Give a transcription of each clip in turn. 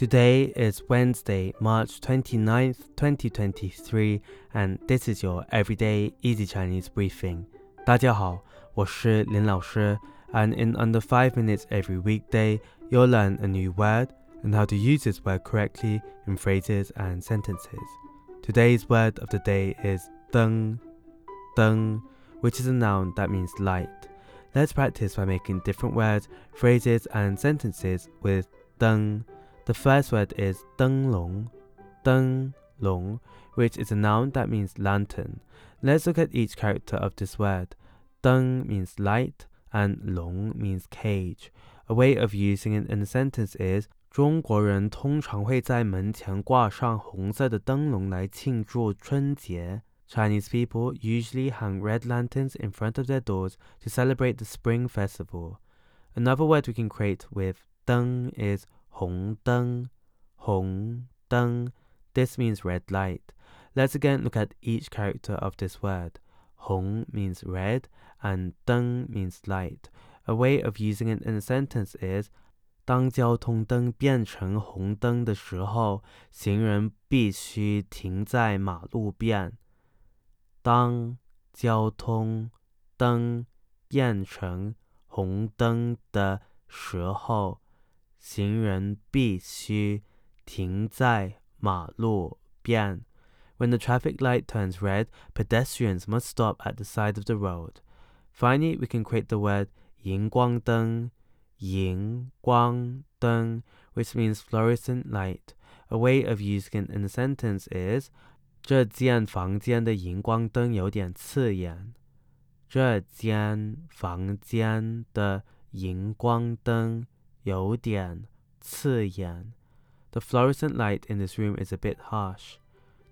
Today is Wednesday, March 29th, 2023, and this is your everyday easy Chinese briefing. 大家好，我是林老师, and in under 5 minutes every weekday, you'll learn a new word and how to use this word correctly in phrases and sentences. Today's word of the day is deng, deng, which is a noun that means light. Let's practice by making different words, phrases, and sentences with deng. The first word is 灯笼,灯笼, which is a noun that means lantern. Let's look at each character of this word. 灯 means light and 笼 means cage. A way of using it in a sentence is 中国人通常会在门前挂上红色的灯笼来庆祝春节。Chinese people usually hang red lanterns in front of their doors to celebrate the Spring Festival. Another word we can create with 灯 is 红灯,红灯. This means red light. Let's again look at each character of this word. 红 means red and 灯 means light. A way of using it in a sentence is 当交通灯变成红灯的时候，行人必须停在马路边。当交通灯变成红灯的时候， 行人必须停在马路边。When the traffic light turns red, pedestrians must stop at the side of the road. Finally, we can create the word 荧光灯,荧光灯, which means fluorescent light. A way of using it in a sentence is 这间房间的荧光灯有点刺眼。这间房间的荧光灯 有点刺眼. The fluorescent light in this room is a bit harsh.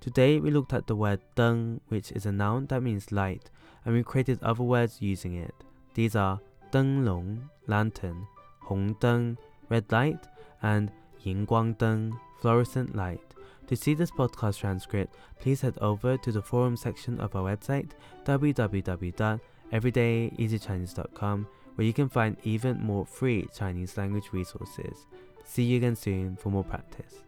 Today we looked at the word 灯, which is a noun that means light, and we created other words using it. These are 灯笼 lantern, 红灯 red light, and 荧光灯 fluorescent light. To see this podcast transcript, please head over to the forum section of our website www.everydayeasychinese.com where you can find even more free Chinese language resources. See you again soon for more practice.